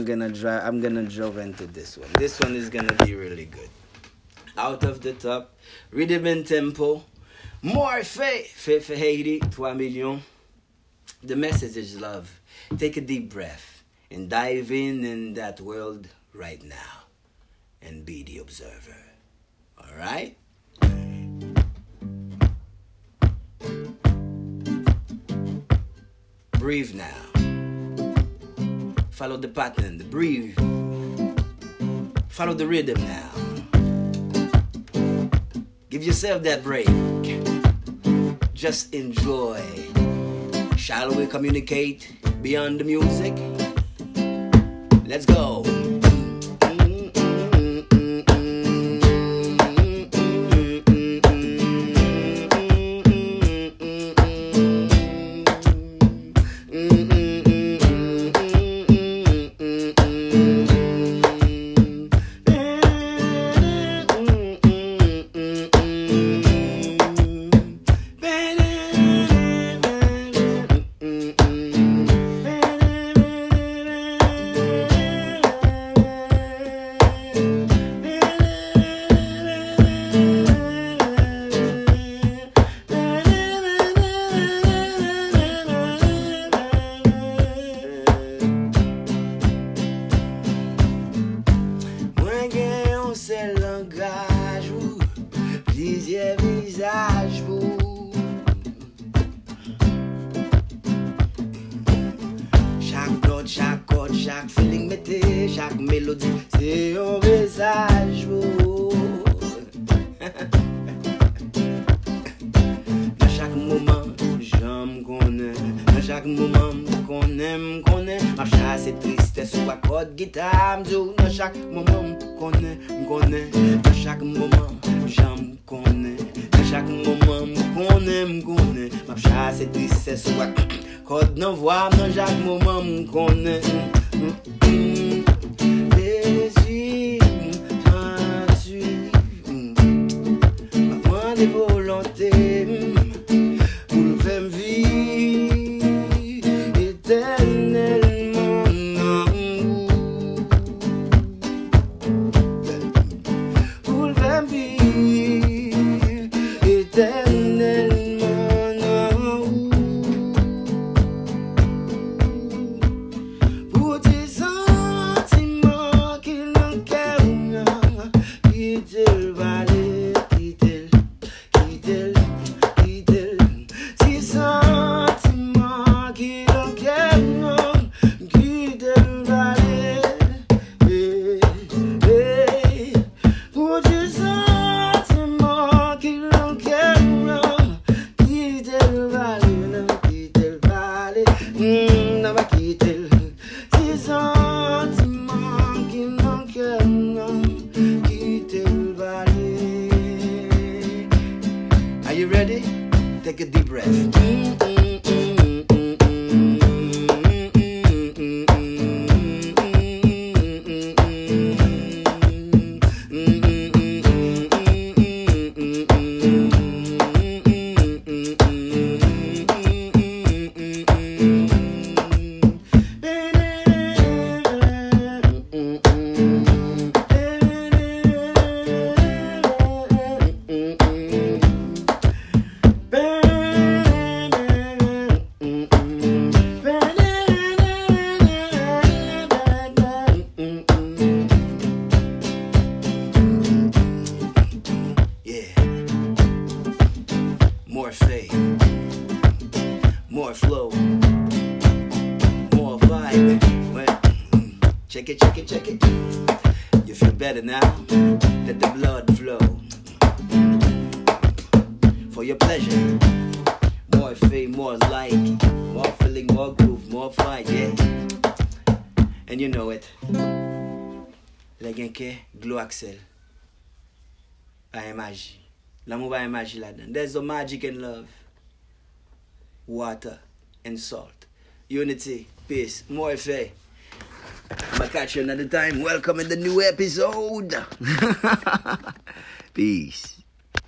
I'm gonna drive. I'm gonna jump into this one. This one is gonna be really good. Out of the top, rhythm and tempo. More faith, faith for Haiti, 3 million. The message is love. Take a deep breath and dive in in that world right now and be the observer. All right? Breathe now. Follow the pattern, the breathe. Follow the rhythm now. Give yourself that break. Just enjoy. Shall we communicate beyond the music? Let's go. Chak feeling mette, chak melodi Se yon mesaj ou Nan chak mouman jom konen Nan chak mouman konen mkonen Nan chak se triste sou akot gita mdou Nan chak mouman konen konen Nan chak mouman jom konen Nan chak mouman konen, mkonen Nan chak se triste sou akot Kod nan vwa nan jak mouman m konen. You ready? Take a deep breath. Check it, check it, check it. You feel better now? Let the blood flow. For your pleasure. More faith, more light. More feeling, more groove, more fight, yeah. And you know it. Le gen ke Glow Axel. Yon maji. L'amour pa yon maji la dan. There's no magic in love. Water and salt. Unity, peace, more faith. I'ma catch you another time. Welcome in the new episode. peace.